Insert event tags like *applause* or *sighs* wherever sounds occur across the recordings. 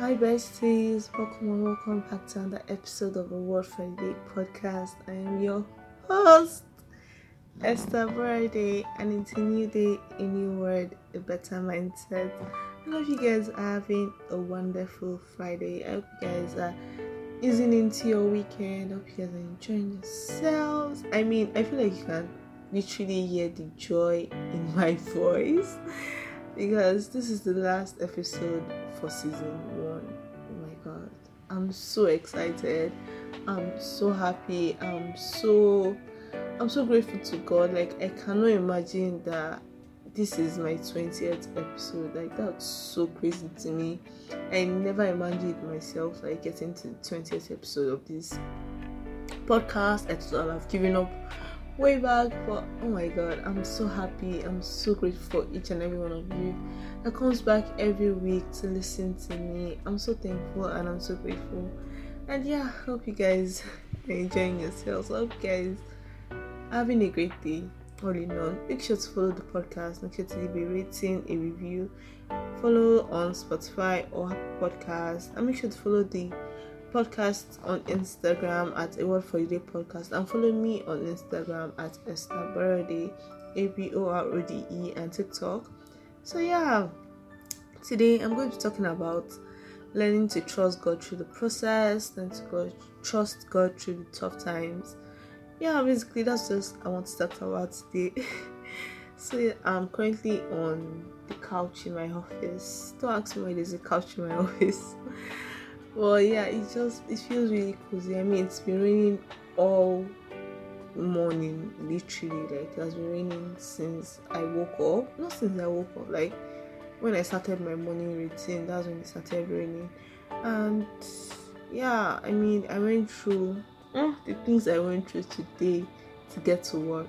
Hi, besties. Welcome and welcome back to another episode of the Word for the Day podcast. I am your host, Esther Aborode, and it's a new day, a new word, a better mindset. I hope you guys are having a wonderful Friday. I hope you guys are easing into your weekend. I hope you guys are enjoying yourselves. I mean, I feel like you can literally hear the joy in my *laughs* voice because this is the last episode for season one. Oh my god, I'm so excited. I'm so happy. I'm so I'm so grateful to God. Like I cannot imagine that this is my 20th episode. Like that's so crazy to me. I never imagined myself like getting to the 20th episode of this podcast. I thought I've given up way back but oh my god i'm so happy. I'm so grateful for each and every one of you that comes back every week to listen to me. I'm so thankful and i'm so grateful. And yeah *laughs* hope you guys are enjoying yourselves. Hope you guys having a great day. All in all make sure to follow the podcast. Make sure to leave a rating a review. Follow on spotify or podcast and make sure to follow the podcast on Instagram at a word for you day podcast and follow me on Instagram at Esther Aborode, A B O R O D E, and TikTok. So, yeah, today I'm going to be talking about learning to trust God through the process, and to God, trust God through the tough times. Yeah, basically, that's just I want to talk about today. *laughs* so, I'm currently on the couch in my office. Don't ask me why there's a couch in my *laughs* office. Well yeah it just it feels really cozy. I mean it's been raining all morning literally like it has been raining since i woke up. Not since i woke up like when i started my morning routine that's when it started raining. And yeah i mean i went through mm, the things i went through today to get to work.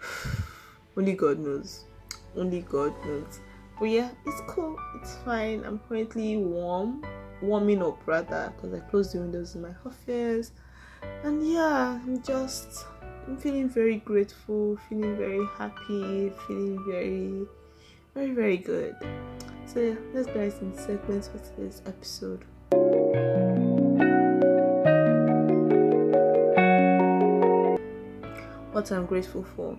*sighs* Only god knows. Only god knows but yeah it's cool. It's fine. I'm currently warm warming up rather because i closed the windows in my office. And yeah i'm just i'm feeling very grateful feeling very happy feeling very very very good. So yeah let's get into segments for today's episode. What i'm grateful for.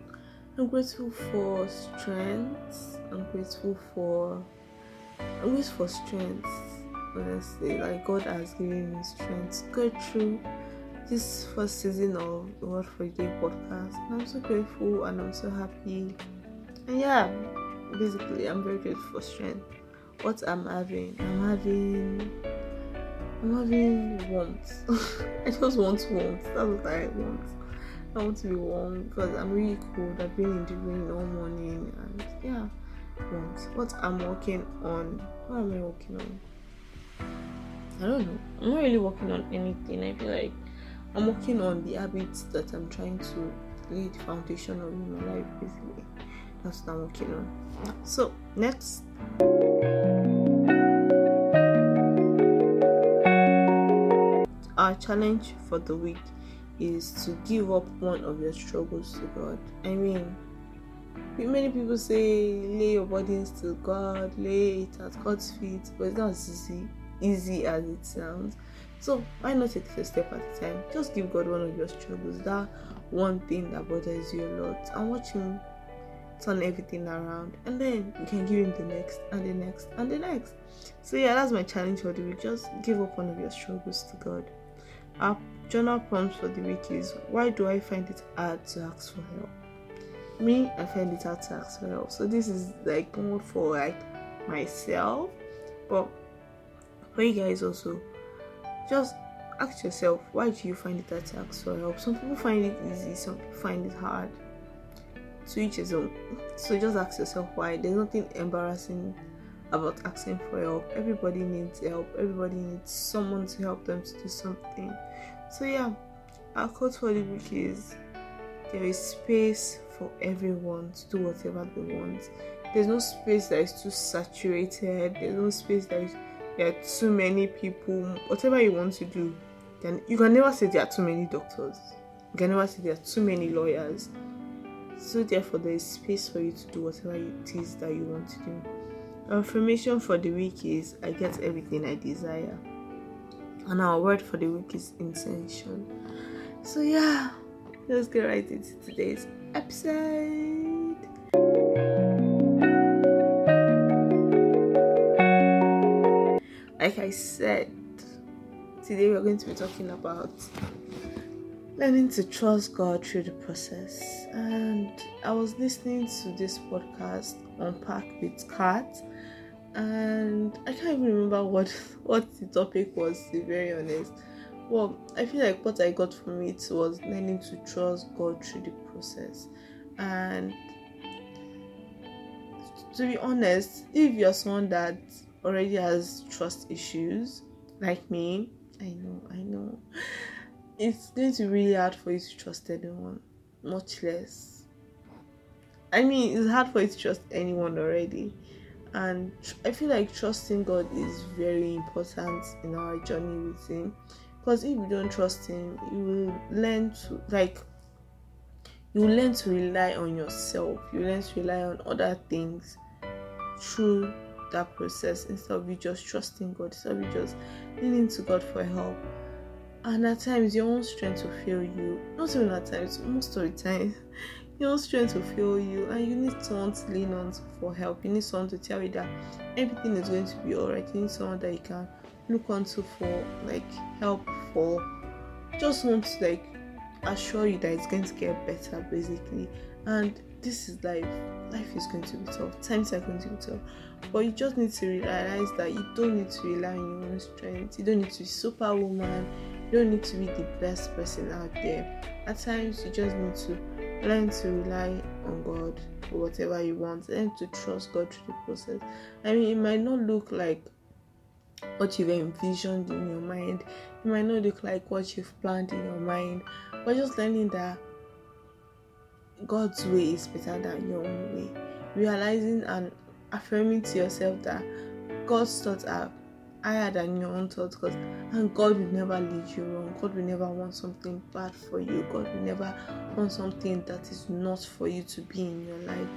I'm grateful for strength I'm grateful for I'm grateful for strength. Honestly, like God has given me strength to go through this first season of the Word for Day podcast. And I'm so grateful and I'm so happy. And yeah, basically, I'm very grateful for strength. What I'm having, I'm having, I'm having warmth. *laughs* I just want warmth. That's what I want. I want to be warm because I'm really cold. I've been in the rain all morning, and yeah want, what I'm working on. What am I working on? I don't know. I'm not really working on anything. I feel like I'm working on the habits that I'm trying to lay the foundation of in my life, basically. That's what I'm working on. So, next. Our challenge for the week is to give up one of your struggles to God. I mean, many people say lay your burdens to God, lay it at God's feet, but it's not as easy, easy as it sounds. So why not take a step at a time? Just give God one of your struggles, that one thing that bothers you a lot, and watch Him turn everything around, and then you can give Him the next, and the next, and the next. So yeah, that's my challenge for the week. Just give up one of your struggles to God. Our journal prompt for the week is: Why do I find it hard to ask for help? Me i find it hard to ask for help so this is like more for like myself. But for you guys also just ask yourself why do you find it hard to ask for help? Some people find it easy some people find it hard to each his own. So just ask yourself why. There's nothing embarrassing about asking for help. Everybody needs help. Everybody needs someone to help them to do something. So yeah our quote for the week is there is space for everyone to do whatever they want. There's no space that is too saturated. There's no space that is, there are too many people. Whatever you want to do, can you can never say there are too many doctors. You can never say there are too many lawyers. So therefore, there is space for you to do whatever it is that you want to do. Our affirmation for the week is I get everything I desire. And our word for the week is intention. So yeah, let's get right into today's episode. Like I said, today we're going to be talking about learning to trust God through the process. And I was listening to this podcast, Unpack with Kat, and I can't even remember what *laughs* what the topic was. To be very honest, well, I feel like what I got from it was learning to trust God through the process, and to be honest, if you're someone that already has trust issues, like me, I know, I know, it's going to be really hard for you to trust anyone, much less. I mean, it's hard for you to trust anyone already. And i feel like trusting god is very important in our journey with him because if you don't trust him you will learn to like you learn to rely on yourself. You learn to rely on other things through that process instead of you just trusting god instead of you just leaning to god for help. And at times your own strength will fail you. Not even at times most of the time. *laughs* Your own strength will fail you and you need someone to lean on for help. You need someone to tell you that everything is going to be all right you need someone that you can look onto for like help for. Just want to like assure you that it's going to get better basically. And this is life. Life is going to be tough. Times are going to be tough. But you just need to realize that you don't need to rely on your own strength. You don't need to be superwoman. You don't need to be the best person out there. At times you just need to learn to rely on God for whatever you want, learn to trust God through the process. I mean, it might not look like what you've envisioned in your mind, it might not look like what you've planned in your mind, but just learning that God's way is better than your own way. Realizing and affirming to yourself that God's thoughts are higher than your own thoughts because and God will never lead you wrong. God will never want something bad for you. God will never want something that is not for you to be in your life.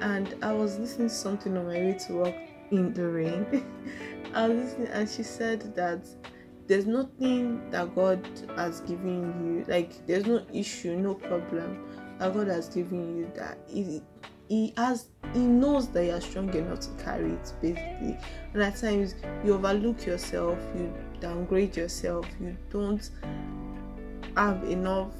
And I was listening to something on my way to work in the rain. *laughs* I was listening and she said that there's nothing that God has given you, like there's no issue, no problem that God has given you that is he has he knows that you're strong enough to carry it basically and at times you overlook yourself you downgrade yourself you don't have enough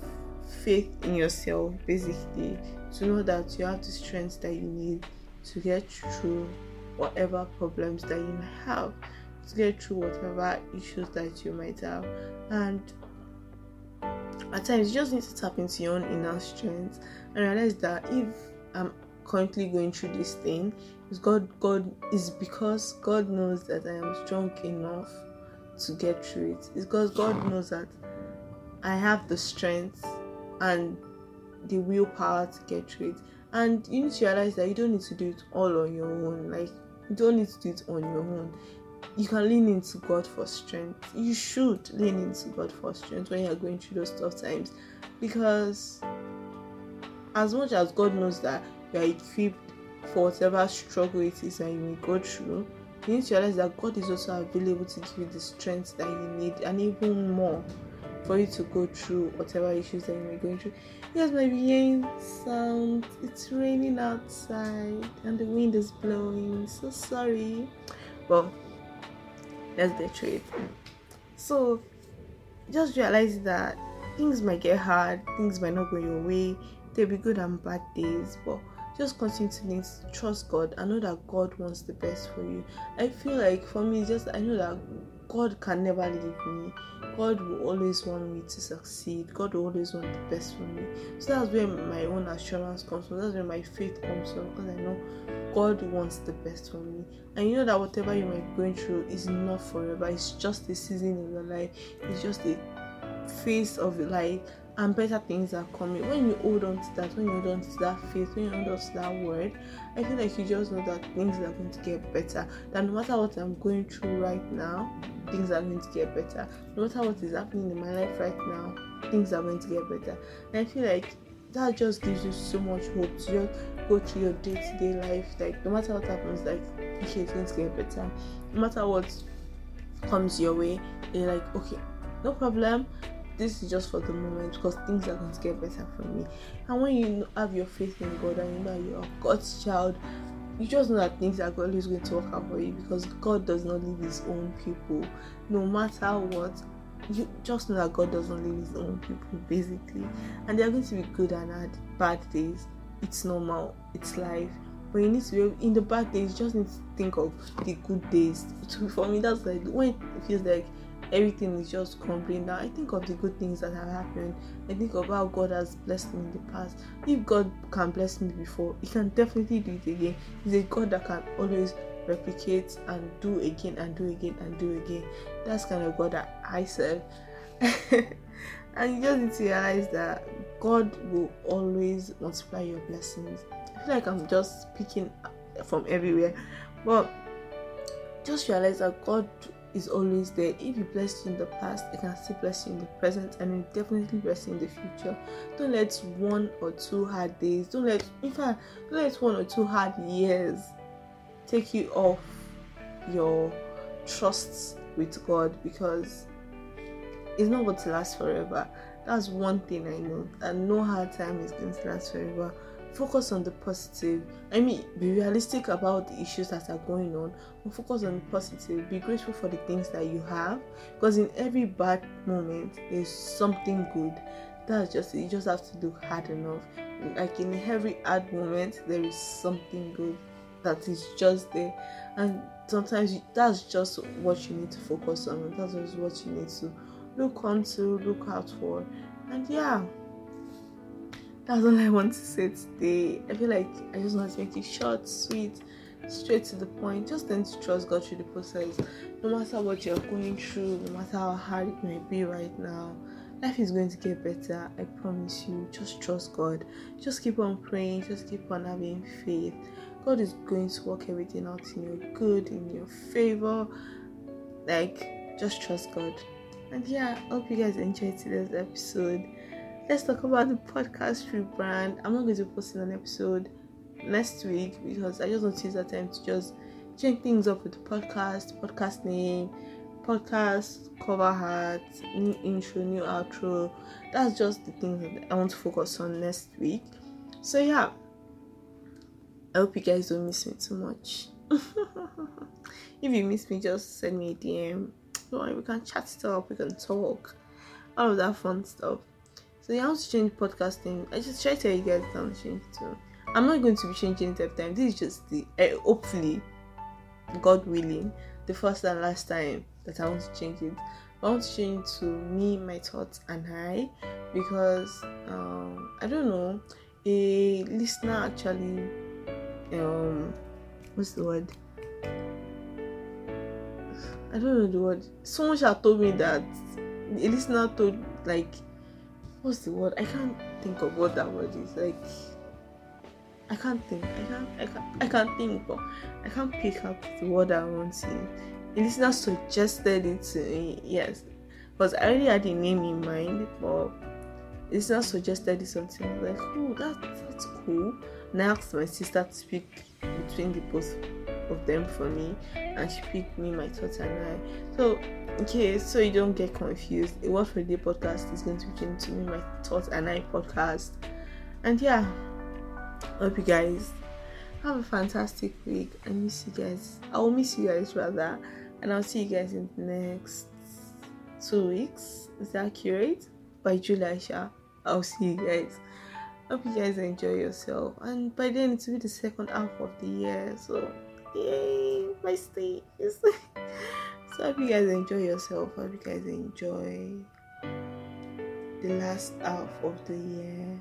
faith in yourself basically to know that you have the strength that you need to get through whatever problems that you might have to get through whatever issues that you might have and at times you just need to tap into your own inner strength and realize that if I'm currently going through this thing is God God is because God knows that I am strong enough to get through it. It's because God knows that I have the strength and the willpower to get through it. And you need to realize that you don't need to do it all on your own. Like you don't need to do it on your own. You can lean into God for strength. You should lean into God for strength when you're going through those tough times. Because as much as God knows that you are equipped for whatever struggle it is that you may go through, you need to realize that God is also available to give you the strength that you need and even more for you to go through whatever issues that you may go through. Yes, my rain sound. It's raining outside and the wind is blowing. So sorry. But let's get through it. So just realize that things might get hard, things might not go your way. There'll be good and bad days, but just continue to trust God and know that God wants the best for you. I feel like for me, just I know that God can never leave me. God will always want me to succeed. God will always want the best for me. So that's where my own assurance comes from. That's where my faith comes from because I know God wants the best for me. And you know that whatever you might be going through is not forever. It's just a season in your life. It's just a phase of life and better things are coming. When you hold on to that, when you hold on to that faith, when you hold on to that word, I feel like you just know that things are going to get better. That no matter what I'm going through right now, things are going to get better. No matter what is happening in my life right now, things are going to get better. And I feel like that just gives you so much hope to just go through your day-to-day life. Like no matter what happens, like okay, it's going to get better. No matter what comes your way, you're like, okay, no problem. This is just for the moment because things are going to get better for me. And when you have your faith in God and you know you're God's child, you just know that things are always going to work out for you because God does not leave His own people, no matter what. You just know that God doesn't leave His own people, basically, and there are going to be good and bad days. It's normal. It's life. But you need to be in the bad days. You just need to think of the good days. *laughs* For me, that's like when it feels like everything is just crumbling down. I think of the good things that have happened. I think of how God has blessed me in the past. If God can bless me before, He can definitely do it again. He's a God that can always replicate and do again and do again and do again. That's kind of God that I serve. *laughs* and you just need to realize that God will always multiply your blessings. I feel like I'm just speaking from everywhere, but just realize that God is always there. If He blessed you in the past, He can still bless you in the present and He definitely bless you in the future. Don't let one or two hard days, don't let, in fact, don't let one or two hard years take you off your trust with God because it's not going to last forever. That's one thing I know, and no hard time is going to last forever focus on the positive. I mean, be realistic about the issues that are going on, but focus on the positive. Be grateful for the things that you have, because in every bad moment, there's something good. That's just. You just have to look hard enough. Like in every hard moment, there is something good that is just there, and sometimes you, that's just what you need to focus on. That's just what you need to look onto, look out for, and yeah that's all I want to say today. I feel like I just want to make it short, sweet, straight to the point. Just learn to trust God through the process. No matter what you're going through, no matter how hard it may be right now, life is going to get better. I promise you. Just trust God. Just keep on praying. Just keep on having faith. God is going to work everything out in your good, in your favor. Like, just trust God. And yeah, I hope you guys enjoyed today's episode let's talk about the podcast rebrand. I'm not going to post an episode next week because I just want to use that time to just change things up with the podcast, podcast name, podcast cover art, new intro, new outro. That's just the things that I want to focus on next week. So yeah, I hope you guys don't miss me too much. *laughs* if you miss me, just send me a DM. Don't we can chat it up, we can talk, all of that fun stuff. So I want to change podcasting. I just try to tell you guys that I'm changing too. I'm not going to be changing it every time. This is just the uh, hopefully, God willing, the first and last time that I want to change it. I want to change to me, my thoughts, and I because um, I don't know. A listener actually, um, what's the word? I don't know the word. Someone had told me that a listener told like what's the word? I can't think of what that word is. Like I can't think. I can't. I can't. I can't think. But I can't pick up the word I want to. A listener suggested it to me. Yes, because I already had a name in mind, but a listener suggested it something. Like, oh, that, that's cool. And I asked my sister to speak between the both of them for me, and she picked me, my thoughts, and I. So okay so you don't get confused. A word for the day podcast is going to be changed to me my thoughts and i podcast. And yeah hope you guys have a fantastic week. I miss you guys. I will miss you guys rather. And i'll see you guys in the next two weeks. Is that accurate? By july i'll see you guys. Hope you guys enjoy yourself. And by then it will be the second half of the year so yay my stays *laughs* So I hope you guys enjoy yourself. I hope you guys enjoy the last half of the year.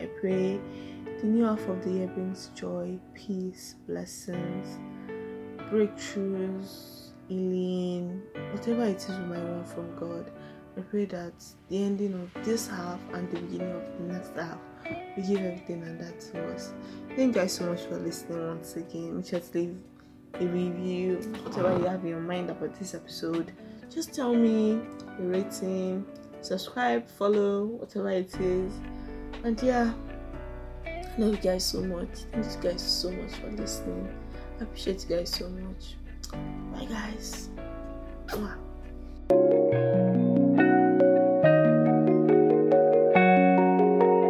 I pray the new half of the year brings joy, peace, blessings, breakthroughs, healing, whatever it is we might want from God. I pray that the ending of this half and the beginning of the next half we give everything and that to us. Thank you guys so much for listening once again. Make sure to leave a review, whatever you have in your mind about this episode, just tell me a rating, subscribe, follow, whatever it is. And yeah, I love you guys so much. Thank you guys so much for listening. I appreciate you guys so much. Bye, guys. Mwah.